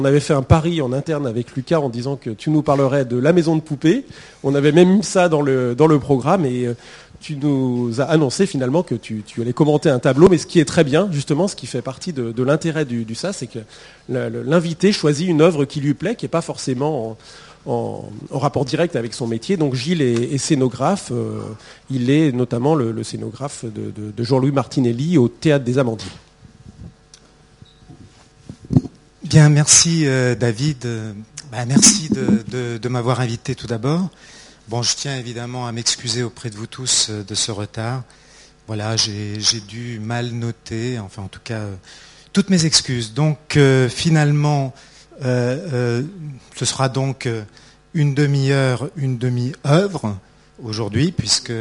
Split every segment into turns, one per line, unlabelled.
On avait fait un pari en interne avec Lucas en disant que tu nous parlerais de la maison de poupée. On avait même mis ça dans le, programme et euh, tu nous as annoncé finalement que tu, allais commenter un tableau. Mais ce qui est très bien, justement, ce qui fait partie de, l'intérêt du, du, ça, c'est que l'invité choisit une œuvre qui lui plaît, qui n'est pas forcément en, rapport direct avec son métier. Donc Gilles est, scénographe. Euh, il est notamment le, scénographe de, de Jean-Louis Martinelli au Théâtre des Amandiers.
Bien, merci euh, David. Bah, merci de, m'avoir invité tout d'abord. Bon, je tiens évidemment à m'excuser auprès de vous tous euh, de ce retard. Voilà, j'ai dû mal noter, enfin en tout cas, euh, toutes mes excuses. Donc finalement, ce sera donc une demi-heure, une demi-œuvre aujourd'hui, puisque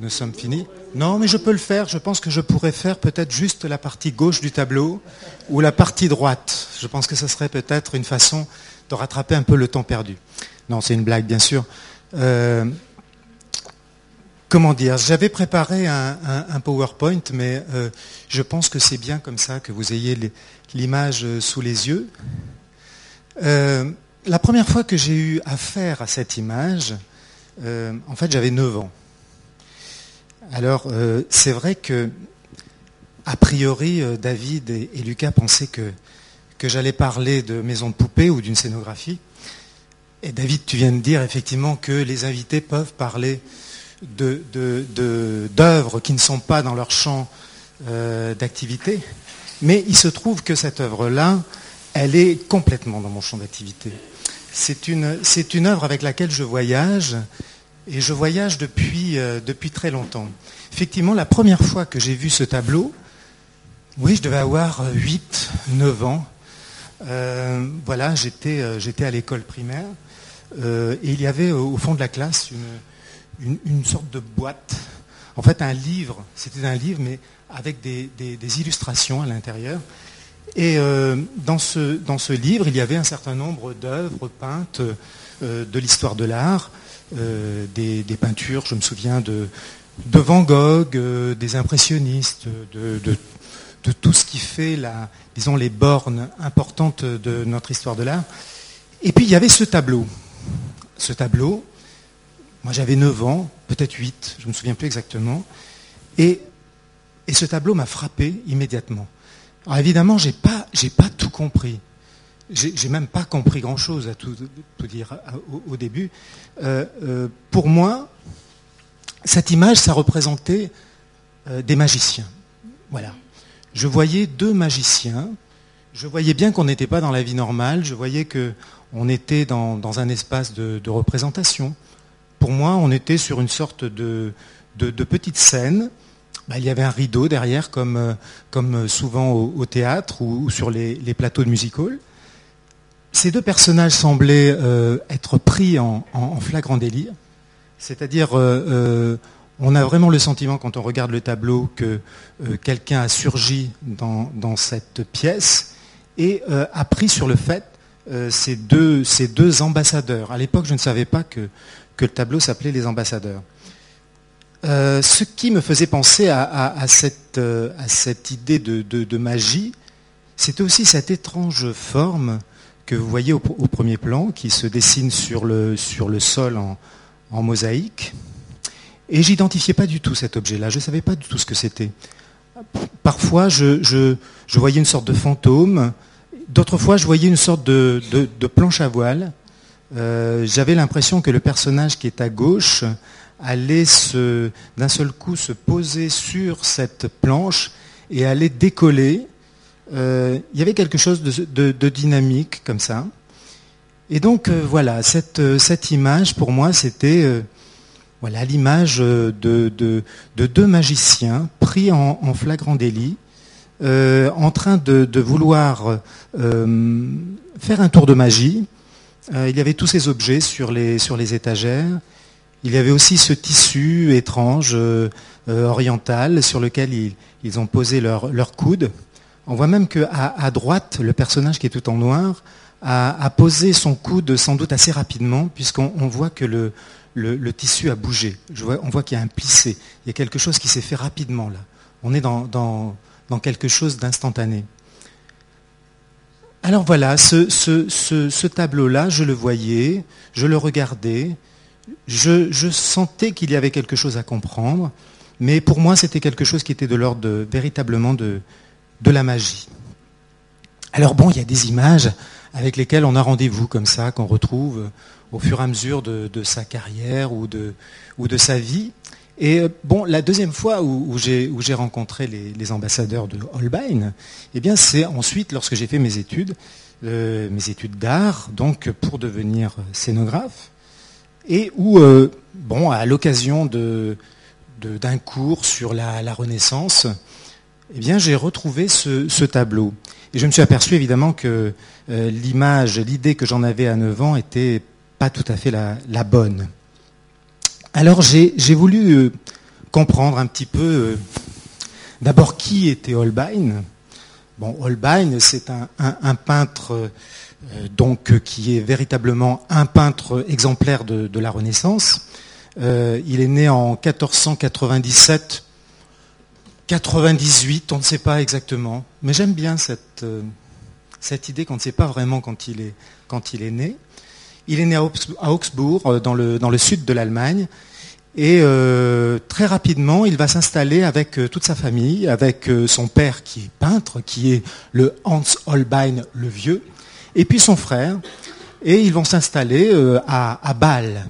nous sommes finis. Non, mais je peux le faire. Je pense que je pourrais faire peut-être juste la partie gauche du tableau ou la partie droite. Je pense que ce serait peut-être une façon de rattraper un peu le temps perdu. Non, c'est une blague, bien sûr. Euh, comment dire? J'avais préparé un, PowerPoint, mais euh, je pense que c'est bien comme ça que vous ayez l'image sous les yeux. Euh, la première fois que j'ai eu affaire à cette image, en fait, j'avais 9 ans. Alors, euh, c'est vrai que, a priori, euh, David et, Lucas pensaient que, j'allais parler de maison de poupée ou d'une scénographie. Et David, tu viens de dire effectivement que les invités peuvent parler d'œuvres qui ne sont pas dans leur champ euh, d'activité. Mais il se trouve que cette œuvre-là, elle est complètement dans mon champ d'activité. C'est une, c'est une œuvre avec laquelle je voyage et je voyage depuis, euh, depuis très longtemps. Effectivement, la première fois que j'ai vu ce tableau, oui, je devais avoir 8, 9 ans. Euh, voilà, j'étais, euh, j'étais à l'école primaire et il y avait au fond de la classe une, une, sorte de boîte. En fait, un livre, c'était un livre, mais avec des, des, illustrations à l'intérieur. Et dans, ce, dans ce livre, il y avait un certain nombre d'œuvres peintes de l'histoire de l'art, euh, des, peintures, je me souviens de, Van Gogh, euh, des impressionnistes, de, tout ce qui fait disons, les bornes importantes de notre histoire de l'art. Et puis il y avait ce tableau. Ce tableau, moi j'avais 9 ans, peut-être 8, je ne me souviens plus exactement. Et, ce tableau m'a frappé immédiatement. Alors évidemment, je n'ai pas tout compris j'ai même pas compris grand-chose à tout, dire au, début. Euh, euh, pour moi, cette image, ça représentait euh, des magiciens. Voilà. Je voyais deux magiciens. Je voyais bien qu'on n'était pas dans la vie normale. Je voyais qu'on était dans, un espace de, représentation. Pour moi, on était sur une sorte de, petite scène. Bah, il y avait un rideau derrière, comme, souvent au, théâtre ou, sur les, les plateaux de music hall. Ces deux personnages semblaient euh, être pris en, flagrant délire, c'est-à-dire euh, euh, on a vraiment le sentiment quand on regarde le tableau que quelqu'un a surgi dans, cette pièce et a pris sur le fait ces deux, ces, deux, ambassadeurs. À l'époque, je ne savais pas que, que le tableau s'appelait Les ambassadeurs. ce qui me faisait penser à, cette, à cette, idée de, de magie, c'était aussi cette étrange forme que vous voyez au, premier plan, qui se dessine sur le, sol en, mosaïque. Et j'identifiais pas du tout cet objet-là, je ne savais pas du tout ce que c'était. Parfois, je, voyais une sorte de fantôme, d'autres fois, je voyais une sorte de, planche à voile. Euh, j'avais l'impression que le personnage qui est à gauche allait d'un seul coup se poser sur cette planche et allait décoller euh, il y avait quelque chose de, dynamique comme ça. Et donc euh, voilà, euh, cette, image pour moi c'était voilà l'image de, deux magiciens pris en, flagrant délit, en train de, vouloir faire un tour de magie. il y avait tous ces objets sur les, étagères. Il y avait aussi ce tissu étrange oriental sur lequel ils, ont posé leur, leur coude. On voit même qu'à droite, le personnage qui est tout en noir a, posé son coude sans doute assez rapidement, puisqu'on voit que le, tissu a bougé. on voit qu'il y a un plissé. Il y a quelque chose qui s'est fait rapidement là. On est dans, quelque chose d'instantané. Alors voilà, ce, tableau-là, je le voyais, je le regardais, je, sentais qu'il y avait quelque chose à comprendre, mais pour moi, c'était quelque chose qui était de l'ordre véritablement de, la magie. Alors bon, il y a des images avec lesquelles on a rendez-vous comme ça, qu'on retrouve au fur et à mesure de, sa carrière ou de, ou de sa vie. Et euh, bon, la deuxième fois où, j'ai rencontré les, ambassadeurs de Holbein, eh bien, c'est ensuite lorsque j'ai fait mes études, euh, mes études d'art, donc pour devenir scénographe, et où, euh, bon, à l'occasion d'un cours sur la, Renaissance, eh bien, j'ai retrouvé ce, tableau. Et je me suis aperçu évidemment que l'image, l'idée que j'en avais à 9 ans était pas tout à fait la bonne. Alors j'ai voulu euh, comprendre un petit peu euh, d'abord qui était Holbein. Bon, Holbein, c'est un, peintre euh, donc qui est véritablement un peintre exemplaire de, la Renaissance. il est né en 1497, 98, on ne sait pas exactement, mais j'aime bien cette, cette idée qu'on ne sait pas vraiment quand il est, né. Il est né à Augsbourg, euh, dans le, sud de l'Allemagne. Et euh, très rapidement, il va s'installer avec euh, toute sa famille, avec son père qui est peintre, qui est le Hans Holbein le Vieux, et puis son frère. Et ils vont s'installer à Bâle,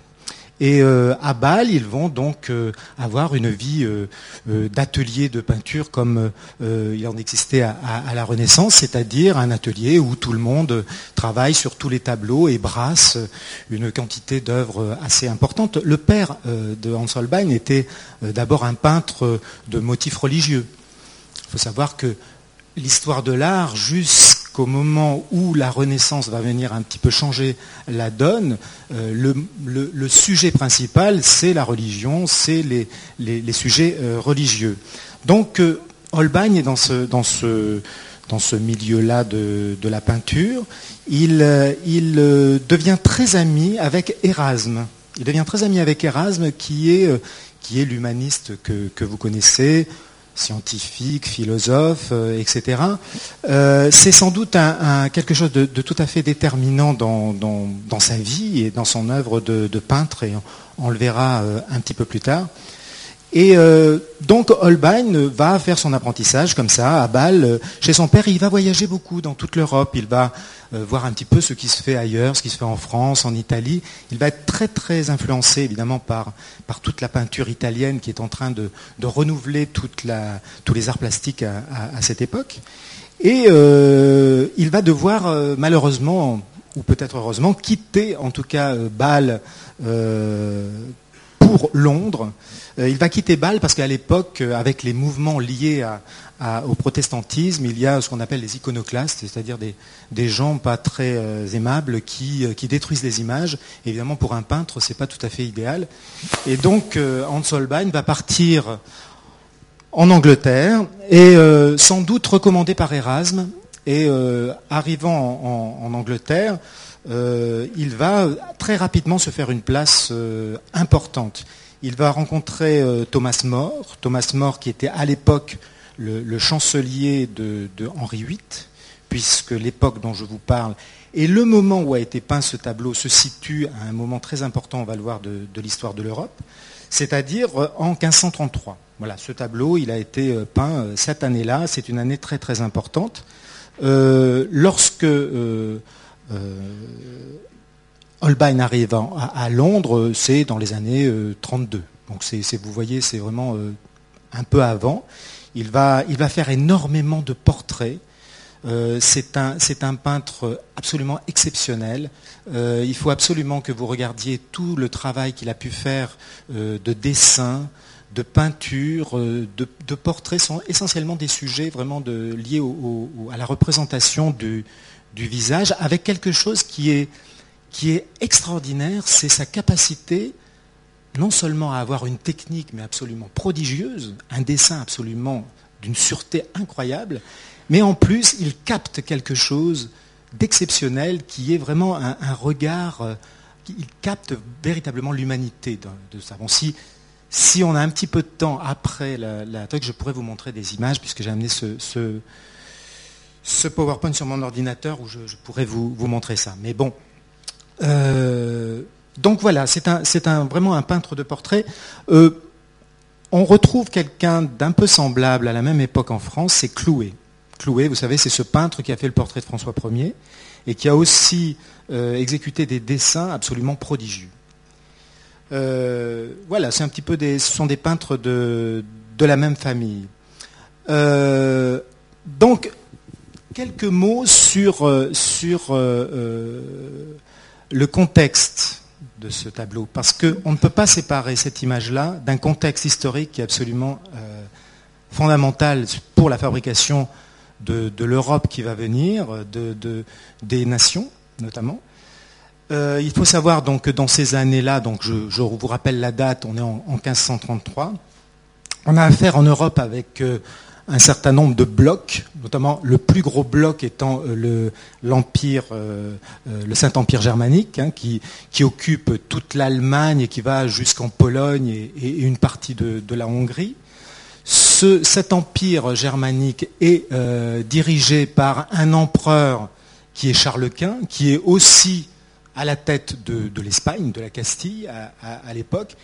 et euh, à Bâle, ils vont donc euh, avoir une vie euh, d'atelier de peinture comme il en existait à, la Renaissance, c'est-à-dire un atelier où tout le monde travaille sur tous les tableaux et brasse une quantité d'œuvres assez importante. Le père de Hans Holbein était d'abord un peintre de motifs religieux. Il faut savoir que l'histoire de l'art, jusqu'au moment où la Renaissance va venir un petit peu changer la donne, euh, le, sujet principal, c'est la religion, c'est les, sujets euh, religieux. Donc, euh, Holbein est dans ce, milieu-là de, la peinture. Il, il devient très ami avec Erasme. Il devient très ami avec Erasme, qui est, l'humaniste que vous connaissez, scientifique, philosophe, euh, etc. Euh, c'est sans doute quelque chose de, tout à fait déterminant dans, sa vie et dans son œuvre de, peintre, et on, le verra euh, un petit peu plus tard. Et donc Holbein va faire son apprentissage comme ça à Bâle chez son père. Il va voyager beaucoup dans toute l'Europe. Il va euh, voir un petit peu ce qui se fait ailleurs, ce qui se fait en France, en Italie. Il va être très très influencé évidemment par, par toute la peinture italienne qui est en train de, renouveler toute la, tous les arts plastiques à, cette époque. Et euh, il va devoir euh, malheureusement, ou peut-être heureusement, quitter en tout cas Bâle pour Londres. Il va quitter Bâle parce qu'à l'époque, avec les mouvements liés au protestantisme, il y a ce qu'on appelle les iconoclastes, c'est-à-dire des, gens pas très euh, aimables qui, euh, détruisent les images. Évidemment, pour un peintre, ce n'est pas tout à fait idéal. Et donc, euh, Hans Holbein va partir en Angleterre, et sans doute recommandé par Erasme, et arrivant en, Angleterre, il va très rapidement se faire une place importante. Il va rencontrer Thomas More, Thomas More qui était à l'époque le, chancelier de, Henri VIII, puisque l'époque dont je vous parle et le moment où a été peint ce tableau se situe à un moment très important, on va le voir, de, l'histoire de l'Europe, c'est-à-dire euh, en 1533. Voilà, ce tableau, il a été euh, peint euh, cette année-là, c'est une année très très importante. lorsque Holbein arrive à, Londres, c'est dans les années 32. Donc vous voyez, c'est vraiment un peu avant. Il va, faire énormément de portraits. Euh, c'est un, peintre absolument exceptionnel. Euh, il faut absolument que vous regardiez tout le travail qu'il a pu faire euh, de dessin, de peinture, de, portraits, sont essentiellement des sujets vraiment liés à la représentation du, visage, avec quelque chose qui est, qui est extraordinaire, c'est sa capacité non seulement à avoir une technique, mais absolument prodigieuse, un dessin absolument d'une sûreté incroyable, mais en plus, il capte quelque chose d'exceptionnel qui est vraiment un, regard, euh, il capte véritablement l'humanité de, ça. si, si, on a un petit peu de temps après la, talk, je pourrais vous montrer des images, puisque j'ai amené ce, ce PowerPoint sur mon ordinateur où je, pourrais vous, montrer ça. Mais bon. Euh, donc voilà, c'est un, vraiment un peintre de portrait. Euh, on retrouve quelqu'un d'un peu semblable à la même époque en France, c'est Clouet. Clouet, vous savez, c'est ce peintre qui a fait le portrait de François Ier et qui a aussi euh, exécuté des dessins absolument prodigieux. voilà, c'est un petit peu des, ce sont des peintres de, de la même famille. donc, quelques mots sur, sur le contexte de ce tableau, parce qu'on ne peut pas séparer cette image-là d'un contexte historique qui est absolument fondamental pour la fabrication de, l'Europe qui va venir, de, des nations notamment. il faut savoir donc que dans ces années-là, donc je, vous rappelle la date, on est en, en 1533, on a affaire en Europe avec un certain nombre de blocs, notamment le plus gros bloc étant euh, euh, euh, le, Saint-Empire germanique, hein, qui, occupe toute l'Allemagne et qui va jusqu'en Pologne et, une partie de, la Hongrie. cet empire germanique est dirigé par un empereur qui est Charles Quint, qui est aussi à la tête de, l'Espagne, de la Castille à l'époque,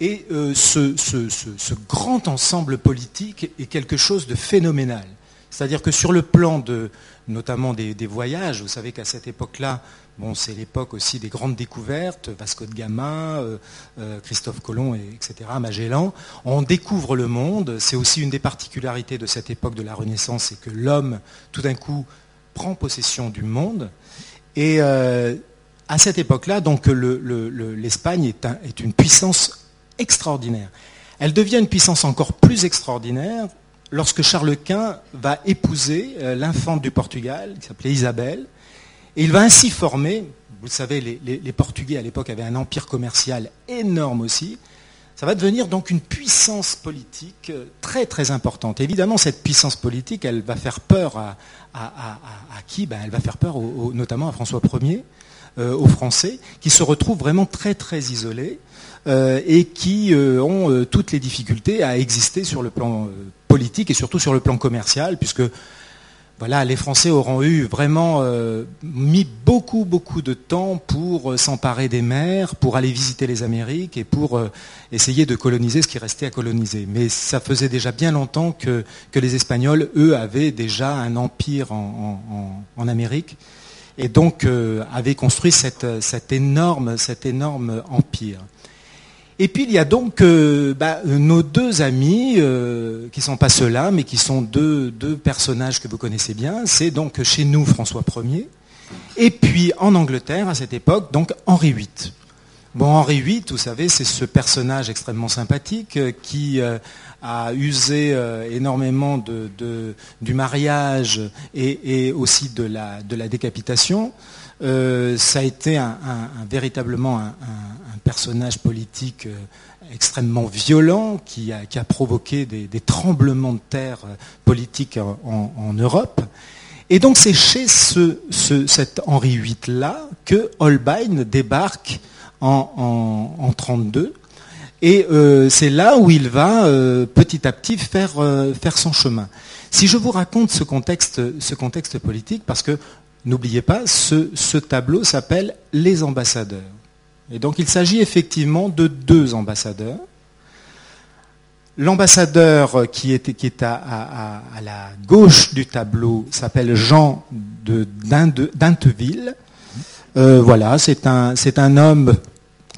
et euh, ce, grand ensemble politique est quelque chose de phénoménal. C'est-à-dire que sur le plan de, notamment des, voyages, vous savez qu'à cette époque-là, bon, c'est l'époque aussi des grandes découvertes, Vasco de Gama, euh, euh, Christophe Colomb, etc., Magellan. On découvre le monde. C'est aussi une des particularités de cette époque de la Renaissance, c'est que l'homme, tout d'un coup, prend possession du monde. Et à cette époque-là, donc l'Espagne est une puissance extraordinaire. Elle devient une puissance encore plus extraordinaire lorsque Charles Quint va épouser euh, l'infante du Portugal, qui s'appelait Isabelle, et il va ainsi former, vous le savez, les, Portugais à l'époque avaient un empire commercial énorme aussi, ça va devenir donc une puissance politique euh, très très importante. Évidemment, cette puissance politique, elle va faire peur à, qui? Ben, Elle va faire peur notamment à François Ier, euh, aux Français, qui se retrouvent vraiment très très isolés. Euh, et qui euh, ont euh, toutes les difficultés à exister sur le plan politique et surtout sur le plan commercial, puisque voilà, les Français auront eu vraiment mis beaucoup, beaucoup de temps pour s'emparer des mers, pour aller visiter les Amériques et pour essayer de coloniser ce qui restait à coloniser. Mais ça faisait déjà bien longtemps que, les Espagnols, eux, avaient déjà un empire en, Amérique et donc avaient construit cet énorme empire. Et puis il y a donc euh, bah, nos deux amis, euh, qui ne sont pas ceux-là, mais qui sont deux, personnages que vous connaissez bien. C'est donc chez nous François Ier, et puis en Angleterre à cette époque, donc Henri VIII. Bon, Henri VIII, vous savez, c'est ce personnage extrêmement sympathique euh, qui a usé énormément du mariage et, aussi de la, décapitation. ça a été véritablement un, personnage politique euh, extrêmement violent qui a, provoqué des, tremblements de terre euh, politiques en, Europe. Et donc c'est chez cet Henri VIII-là que Holbein débarque en 1932. Et euh, c'est là où il va petit à petit faire, son chemin. Si je vous raconte ce contexte politique, parce que n'oubliez pas, ce tableau s'appelle Les ambassadeurs. Et donc il s'agit effectivement de deux ambassadeurs. L'ambassadeur qui est, à, la gauche du tableau s'appelle Jean d'Inteville. Euh, voilà, c'est un, homme,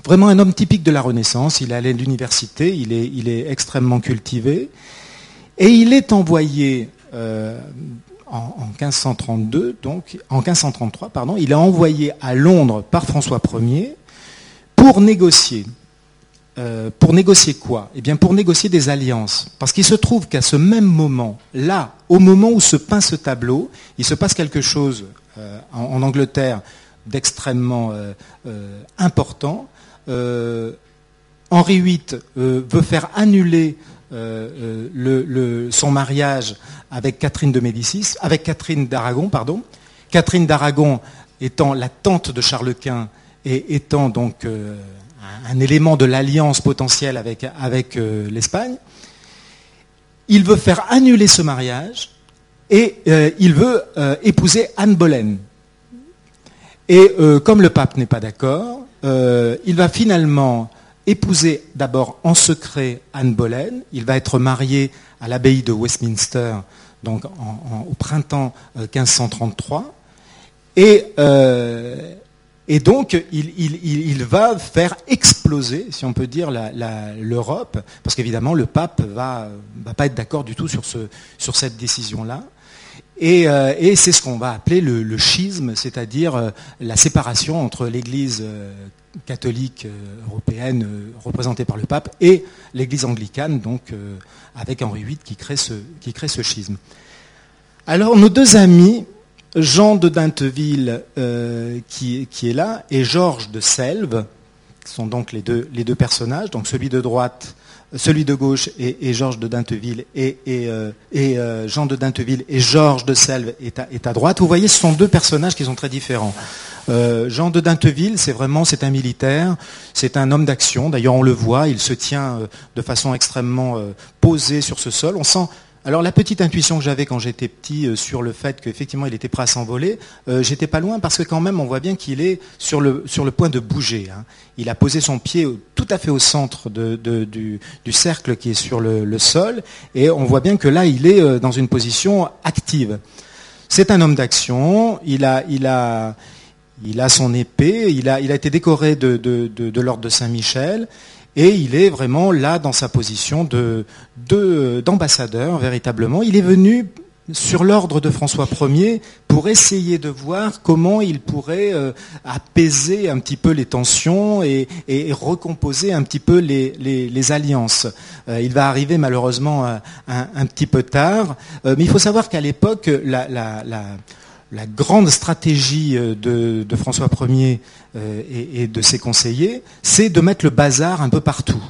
vraiment un homme typique de la Renaissance. Il est allé à l'université, il est, extrêmement cultivé. Et il est envoyé euh, en, en, 1532, donc en 1533, pardon, il est envoyé à Londres par François Ier pour négocier. Euh, pour négocier quoi? Eh bien pour négocier des alliances. Parce qu'il se trouve qu'à ce même moment, là, au moment où se peint ce tableau, il se passe quelque chose euh, en, Angleterre d'extrêmement euh, important. Henri VIII veut faire annuler son mariage avec Catherine de Médicis, avec Catherine d'Aragon, pardon. Catherine d'Aragon étant la tante de Charles Quint et étant donc euh, un élément de l'alliance potentielle avec, euh, l'Espagne, il veut faire annuler ce mariage et il veut épouser Anne Boleyn. Et comme le pape n'est pas d'accord, il va finalement épouser d'abord en secret Anne Boleyn. Il va être marié à l'abbaye de Westminster donc au printemps 1533. Et, et donc, il, va faire exploser, si on peut dire, l'Europe, parce qu'évidemment, le pape ne va, pas être d'accord du tout sur, cette décision-là. Euh, et, c'est ce qu'on va appeler le, schisme, c'est-à-dire euh, la séparation entre l'Église euh, catholique européenne représentée par le pape et l'Église anglicane, donc avec Henri VIII qui crée ce schisme. Alors, nos deux amis Jean de Dinteville euh, qui, est là et Georges de Selve, qui sont donc les deux, personnages, donc celui de droite, celui de gauche et, Georges de Dinteville et, euh, euh, Jean de Dinteville et Georges de Selve est à, droite. Vous voyez, ce sont deux personnages qui sont très différents. Jean de Dinteville, c'est vraiment, c'est un militaire, c'est un homme d'action. D'ailleurs, on le voit, il se tient de façon extrêmement posée sur ce sol. Alors la petite intuition que j'avais quand j'étais petit euh, sur le fait qu'effectivement il était prêt à s'envoler, euh, j'étais pas loin parce que quand même on voit bien qu'il est sur le, point de bouger. Hein. Il a posé son pied tout à fait au centre du, cercle qui est sur le, sol et on voit bien que là il est euh, dans une position active. C'est un homme d'action, il a, son épée, il a, été décoré de l'ordre de Saint-Michel. Et il est vraiment là dans sa position d'ambassadeur, véritablement. Il est venu sur l'ordre de François Ier pour essayer de voir comment il pourrait euh, apaiser un petit peu les tensions et, recomposer un petit peu les, alliances. Euh, il va arriver malheureusement euh, un, petit peu tard, mais il faut savoir qu'à l'époque, la, la grande stratégie euh, de, François Ier euh, et, de ses conseillers, c'est de mettre le bazar un peu partout.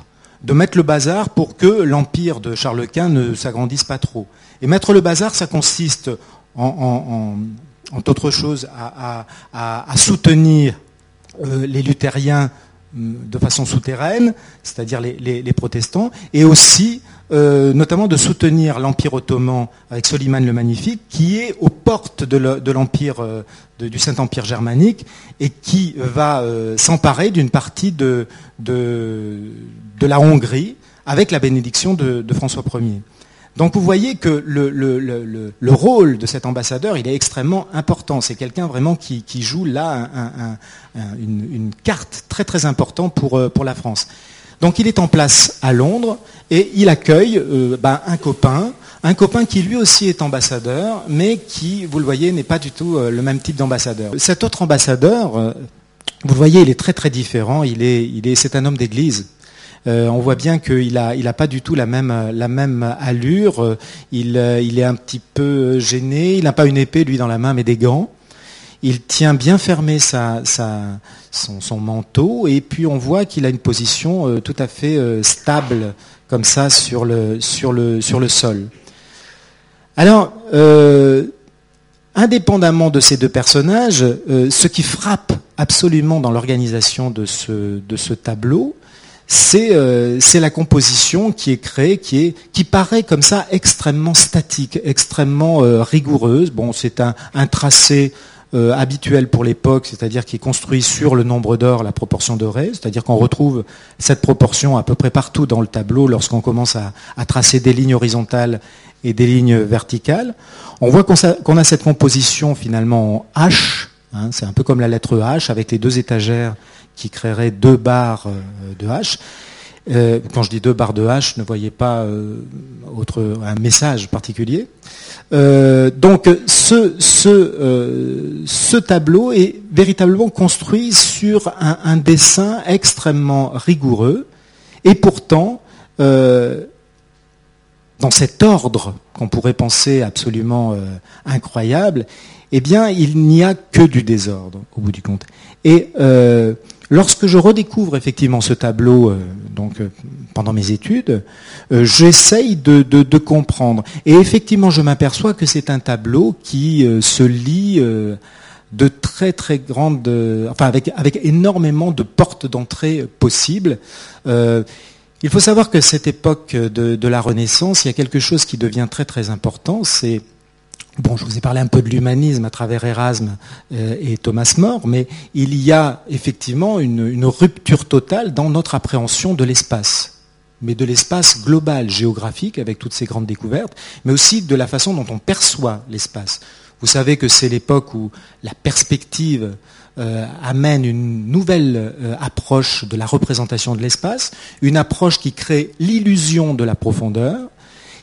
De mettre le bazar pour que l'empire de Charles Quint ne s'agrandisse pas trop. Et mettre le bazar, ça consiste en, en, autre chose à, soutenir euh, les luthériens de façon souterraine, c'est-à-dire les, protestants, et aussi euh, notamment de soutenir l'Empire ottoman avec Soliman le Magnifique, qui est aux portes euh, du Saint-Empire germanique et qui va euh, s'emparer d'une partie de, la Hongrie avec la bénédiction de, François Ier. Donc vous voyez que le, rôle de cet ambassadeur, il est extrêmement important. C'est quelqu'un vraiment qui, joue là une, carte très très importante pour, euh, pour la France. Donc il est en place à Londres et il accueille ben, un copain, un copain qui lui aussi est ambassadeur, mais qui, vous le voyez, n'est pas du tout euh, le même type d'ambassadeur. Cet autre ambassadeur, vous le voyez, il est très très différent. Il est, il est, c'est un homme d'église. Euh, on voit bien qu'il n'a il a pas du tout la même, allure. Il, il est un petit peu gêné. Il n'a pas une épée, lui, dans la main, mais des gants. Il tient bien fermé son, manteau et puis on voit qu'il a une position euh, tout à fait euh, stable comme ça sur le, sol. Alors, indépendamment de ces deux personnages, ce qui frappe absolument dans l'organisation de ce tableau, euh, c'est la composition qui est créée, qui, est, qui paraît comme ça extrêmement statique, extrêmement euh, rigoureuse. Bon, c'est un, tracé euh, habituel pour l'époque, c'est-à-dire qui est construit sur le nombre d'or, la proportion dorée, c'est-à-dire qu'on retrouve cette proportion à peu près partout dans le tableau lorsqu'on commence à, tracer des lignes horizontales et des lignes verticales. On voit qu'on a, cette composition finalement en H, hein, c'est un peu comme la lettre H avec les deux étagères qui créerait deux barres euh, de H. Euh, quand je dis deux barres de H, ne voyez pas euh, autre, un message particulier. donc ce, ce, ce, tableau est véritablement construit sur un, dessin extrêmement rigoureux et pourtant dans cet ordre qu'on pourrait penser absolument incroyable, eh bien il n'y a que du désordre au bout du compte. Et Lorsque je redécouvre effectivement ce tableau euh, donc, euh, pendant mes études, euh, j'essaye de, comprendre. Et effectivement, je m'aperçois que c'est un tableau qui se lit de très très grandes, enfin avec, avec énormément de portes d'entrée possibles. il faut savoir que cette époque de, de, la Renaissance, il y a quelque chose qui devient très très important, c'est Bon, je vous ai parlé un peu de l'humanisme à travers Erasme euh, et Thomas More, mais il y a effectivement une, rupture totale dans notre appréhension de l'espace, mais de l'espace global, géographique, avec toutes ces grandes découvertes, mais aussi de la façon dont on perçoit l'espace. Vous savez que c'est l'époque où la perspective euh, amène une nouvelle euh, approche de la représentation de l'espace, une approche qui crée l'illusion de la profondeur,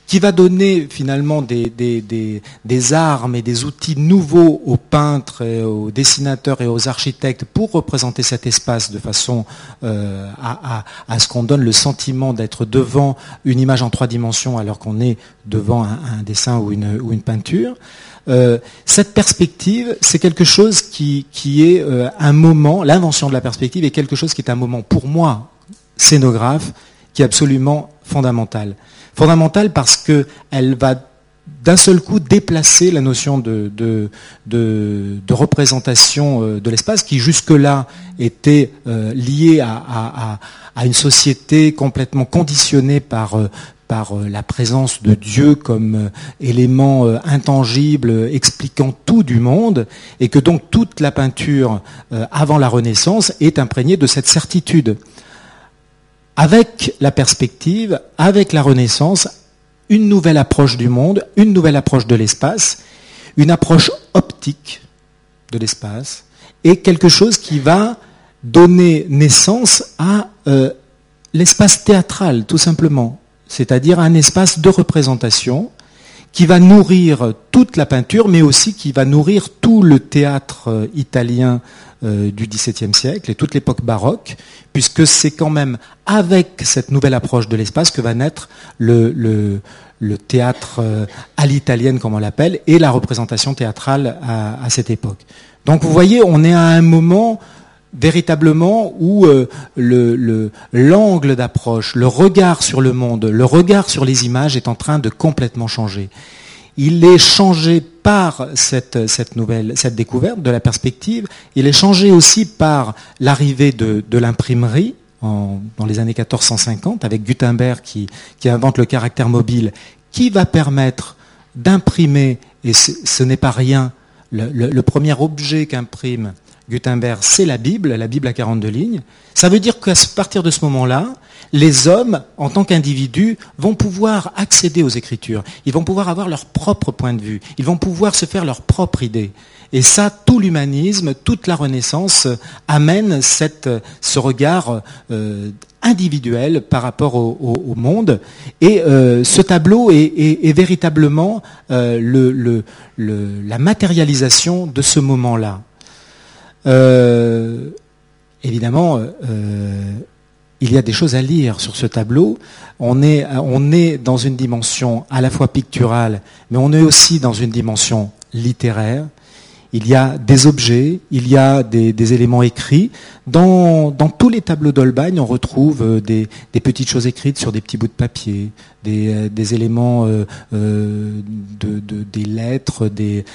qui va donner finalement des, armes et des outils nouveaux aux peintres, aux dessinateurs et aux architectes pour représenter cet espace de façon euh, à, ce qu'on donne le sentiment d'être devant une image en trois dimensions alors qu'on est devant un, dessin ou une, peinture. Euh, cette perspective, c'est quelque chose qui, qui est euh, un moment, l'invention de la perspective est quelque chose qui est un moment pour moi, scénographe, qui est absolument fondamental. Fondamentale parce qu'elle va d'un seul coup déplacer la notion de, représentation euh, de l'espace qui jusque-là était euh, liée à, une société complètement conditionnée par, euh, par la présence de Dieu comme élément intangible expliquant tout du monde, et que donc toute la peinture avant la Renaissance est imprégnée de cette certitude avec la perspective, avec la Renaissance, une nouvelle approche du monde, une nouvelle approche de l'espace, une approche optique de l'espace, et quelque chose qui va donner naissance à euh, l'espace théâtral, tout simplement, c'est-à-dire un espace de représentation qui va nourrir toute la peinture, mais aussi qui va nourrir tout le théâtre euh, italien euh, du XVIIe siècle et toute l'époque baroque, puisque c'est quand même avec cette nouvelle approche de l'espace que va naître le, théâtre euh, à l'italienne, comme on l'appelle, et la représentation théâtrale à, cette époque. Donc vous voyez, on est à un moment véritablement où euh, l'angle d'approche, le regard sur le monde, le regard sur les images est en train de complètement changer il est changé par cette, cette, nouvelle, cette découverte de la perspective, il est changé aussi par l'arrivée de, l'imprimerie dans les années 1450 avec Gutenberg qui, qui, invente le caractère mobile qui va permettre d'imprimer, et ce n'est pas rien, le premier objet qu'imprime Gutenberg, c'est la Bible, la Bible à 42 lignes. Ça veut dire qu'à partir de ce moment-là, les hommes, en tant qu'individus, vont pouvoir accéder aux Écritures. Ils vont pouvoir avoir leur propre point de vue. Ils vont pouvoir se faire leur propre idée. Et ça, tout l'humanisme, toute la Renaissance amène ce regard euh, individuel par rapport au, monde. Et euh, ce tableau est, véritablement euh, la matérialisation de ce moment-là. Évidemment, il y a des choses à lire sur ce tableau. On est, on est dans une dimension à la fois picturale, mais on est aussi dans une dimension littéraire. Il y a des objets, il y a des, éléments écrits. Dans, tous les tableaux d'Holbein, on retrouve euh, des, petites choses écrites sur des petits bouts de papier, des, euh, éléments, euh, des lettres, des,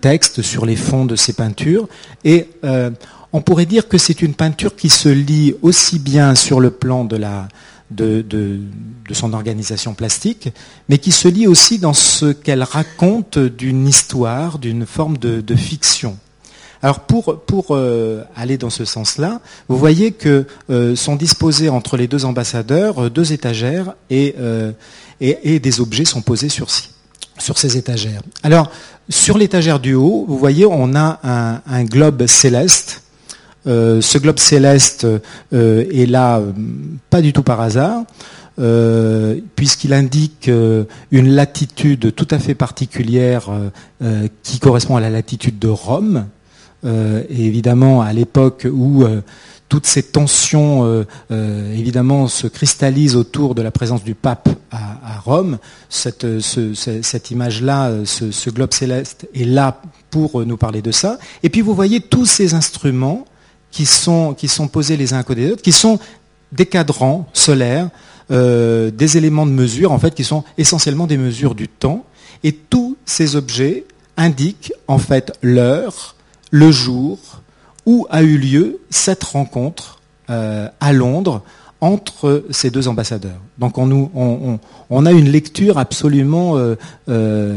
textes sur les fonds de ces peintures. Et on pourrait dire que c'est une peinture qui se lit aussi bien sur le plan de, la, de, son organisation plastique, mais qui se lit aussi dans ce qu'elle raconte d'une histoire, d'une forme de, fiction. Alors pour, pour euh, aller dans ce sens-là, vous voyez que euh, sont disposés entre les deux ambassadeurs euh, deux étagères et, et, des objets sont posés sur, sur ces étagères. Alors sur l'étagère du haut, vous voyez, on a un globe céleste euh, ce globe céleste euh, est là euh, pas du tout par hasard. puisqu'il indique une latitude tout à fait particulière qui correspond à la latitude de Rome. et évidemment, à l'époque où toutes ces tensions évidemment se cristallisent autour de la présence du pape à, Rome. Cette, image-là, ce, globe céleste est là pour nous parler de ça. Et puis vous voyez tous ces instruments qui sont, posés les uns à côté des autres, qui sont des cadrans solaires, euh, des éléments de mesure, en fait, qui sont essentiellement des mesures du temps. Et tous ces objets indiquent, en fait, l'heure, le jour où a eu lieu cette rencontre euh, à Londres entre ces deux ambassadeurs. Donc on, on, a une lecture absolument euh, euh,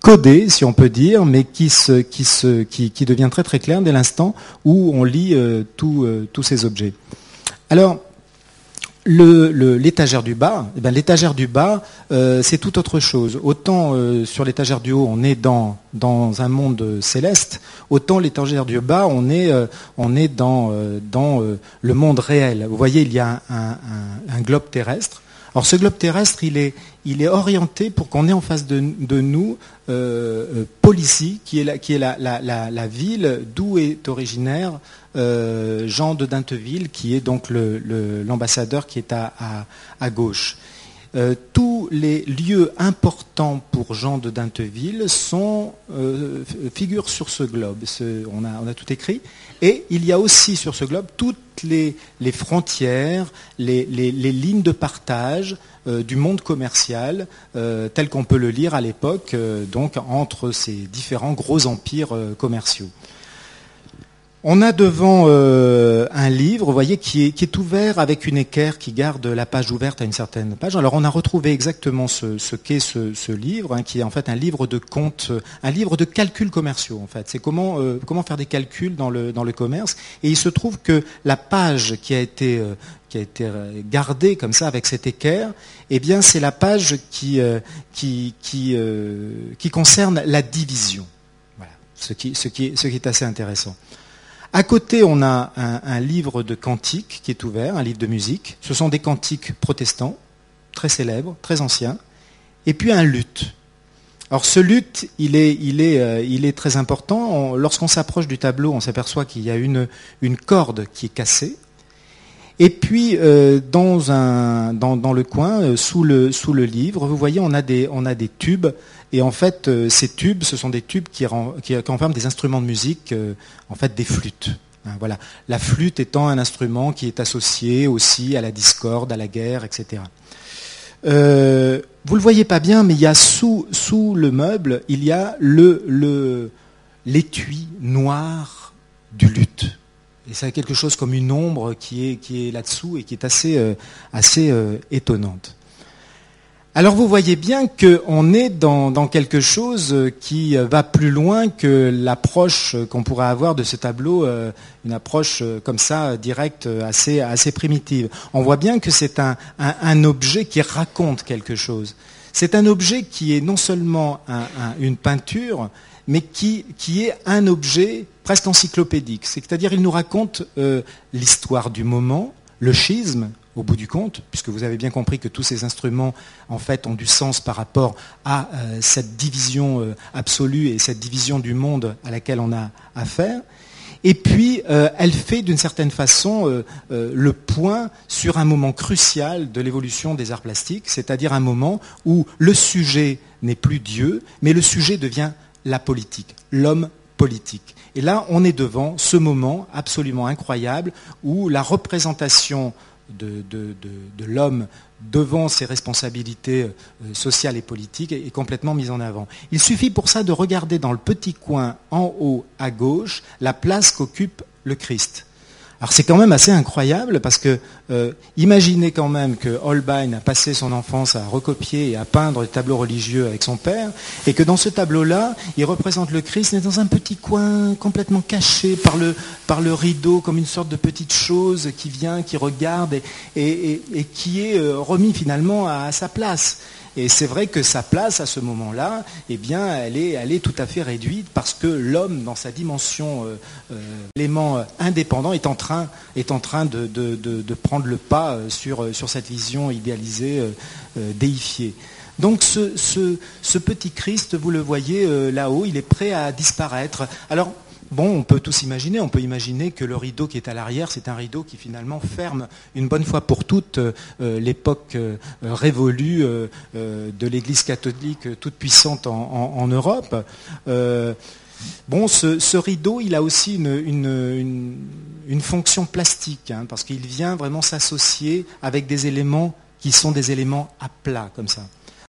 codée, si on peut dire, mais qui, se, qui, se, qui, qui devient très très claire dès l'instant où on lit euh, tous ces objets. Alors, l'étagère du bas, eh ben, l'étagère du bas, euh, c'est tout autre chose. Autant euh, sur l'étagère du haut, on est dans, dans un monde céleste, autant l'étagère du bas, on est, euh, on est dans, dans le monde réel. Vous voyez, il y a un globe terrestre alors ce globe terrestre, il est, il est orienté pour qu'on ait en face de, nous euh, euh Policy, qui est la, qui est la, la, ville d'où est originaire euh, Jean de Dinteville, qui est donc l'ambassadeur qui est à, gauche. Euh, tous les lieux importants pour Jean de Dinteville euh, figurent sur ce globe. on, a, tout écrit. Et il y a aussi sur ce globe toutes les, frontières, les, lignes de partage du monde commercial, tel qu'on peut le lire à l'époque, donc entre ces différents gros empires commerciaux. On a devant euh, un livre, vous voyez, qui est, ouvert avec une équerre qui garde la page ouverte à une certaine page. Alors on a retrouvé exactement ce, qu'est ce, livre, hein, qui est en fait un livre de compte, un livre de calculs commerciaux en fait. C'est comment, euh, faire des calculs dans le, commerce. Et il se trouve que la page qui a été, euh, gardée comme ça avec cette équerre, eh bien c'est la page qui, concerne la division. Voilà. Ce qui est assez intéressant. À côté, on a un, livre de cantiques qui est ouvert, un livre de musique. Ce sont des cantiques protestants, très célèbres, très anciens. Et puis un luth. Alors ce luth, il est, euh, très important. Lorsqu'on s'approche du tableau, on s'aperçoit qu'il y a une corde qui est cassée. Et puis euh, dans, le coin, euh, sous, le, livre, vous voyez, on a des, tubes et en fait, euh, ces tubes, ce sont des tubes qui, renferment des instruments de musique, en fait des flûtes. Hein, voilà. La flûte étant un instrument qui est associé aussi à la discorde, à la guerre, etc. Vous ne le voyez pas bien, mais il y a sous, le meuble, il y a l'étui noir du luth. Et c'est quelque chose comme une ombre qui est, qui est là-dessous et qui est assez, assez étonnante. Alors vous voyez bien qu'on est dans, quelque chose qui va plus loin que l'approche qu'on pourrait avoir de ce tableau, euh, une approche euh, comme ça, directe, assez, assez primitive. On voit bien que c'est un, objet qui raconte quelque chose. C'est un objet qui est non seulement une peinture, mais qui, est un objet presque encyclopédique. C'est-à-dire il nous raconte euh, l'histoire du moment, le schisme, au bout du compte, puisque vous avez bien compris que tous ces instruments, en fait, ont du sens par rapport à euh, cette division euh, absolue et cette division du monde à laquelle on a affaire. Et puis, elle fait d'une certaine façon le point sur un moment crucial de l'évolution des arts plastiques, c'est-à-dire un moment où le sujet n'est plus Dieu, mais le sujet devient la politique, l'homme politique. Et là, on est devant ce moment absolument incroyable où la représentation de, l'homme devant ses responsabilités euh, sociales et politiques est complètement mise en avant. Il suffit pour ça de regarder dans le petit coin en haut à gauche la place qu'occupe le Christ. Alors c'est quand même assez incroyable parce que euh, imaginez quand même que Holbein a passé son enfance à recopier et à peindre des tableaux religieux avec son père et que dans ce tableau-là, il représente le Christ mais dans un petit coin complètement caché par le, par le rideau comme une sorte de petite chose qui vient, qui regarde et, qui est euh, remis finalement à sa place. Et c'est vrai que sa place à ce moment-là, eh bien, elle est, tout à fait réduite parce que l'homme, dans sa dimension euh, euh, élément indépendant, est en train, de, prendre le pas euh, sur, sur cette vision idéalisée, déifiée. Donc ce, ce, petit Christ, vous le voyez là-haut, il est prêt à disparaître. Alors, Bon, on peut tous imaginer, on peut imaginer que le rideau qui est à l'arrière, c'est un rideau qui finalement ferme une bonne fois pour toutes euh, l'époque euh, révolue euh, de l'Église catholique toute puissante en, Europe. bon, ce, rideau, il a aussi une, fonction plastique, hein, parce qu'il vient vraiment s'associer avec des éléments qui sont des éléments à plat, comme ça.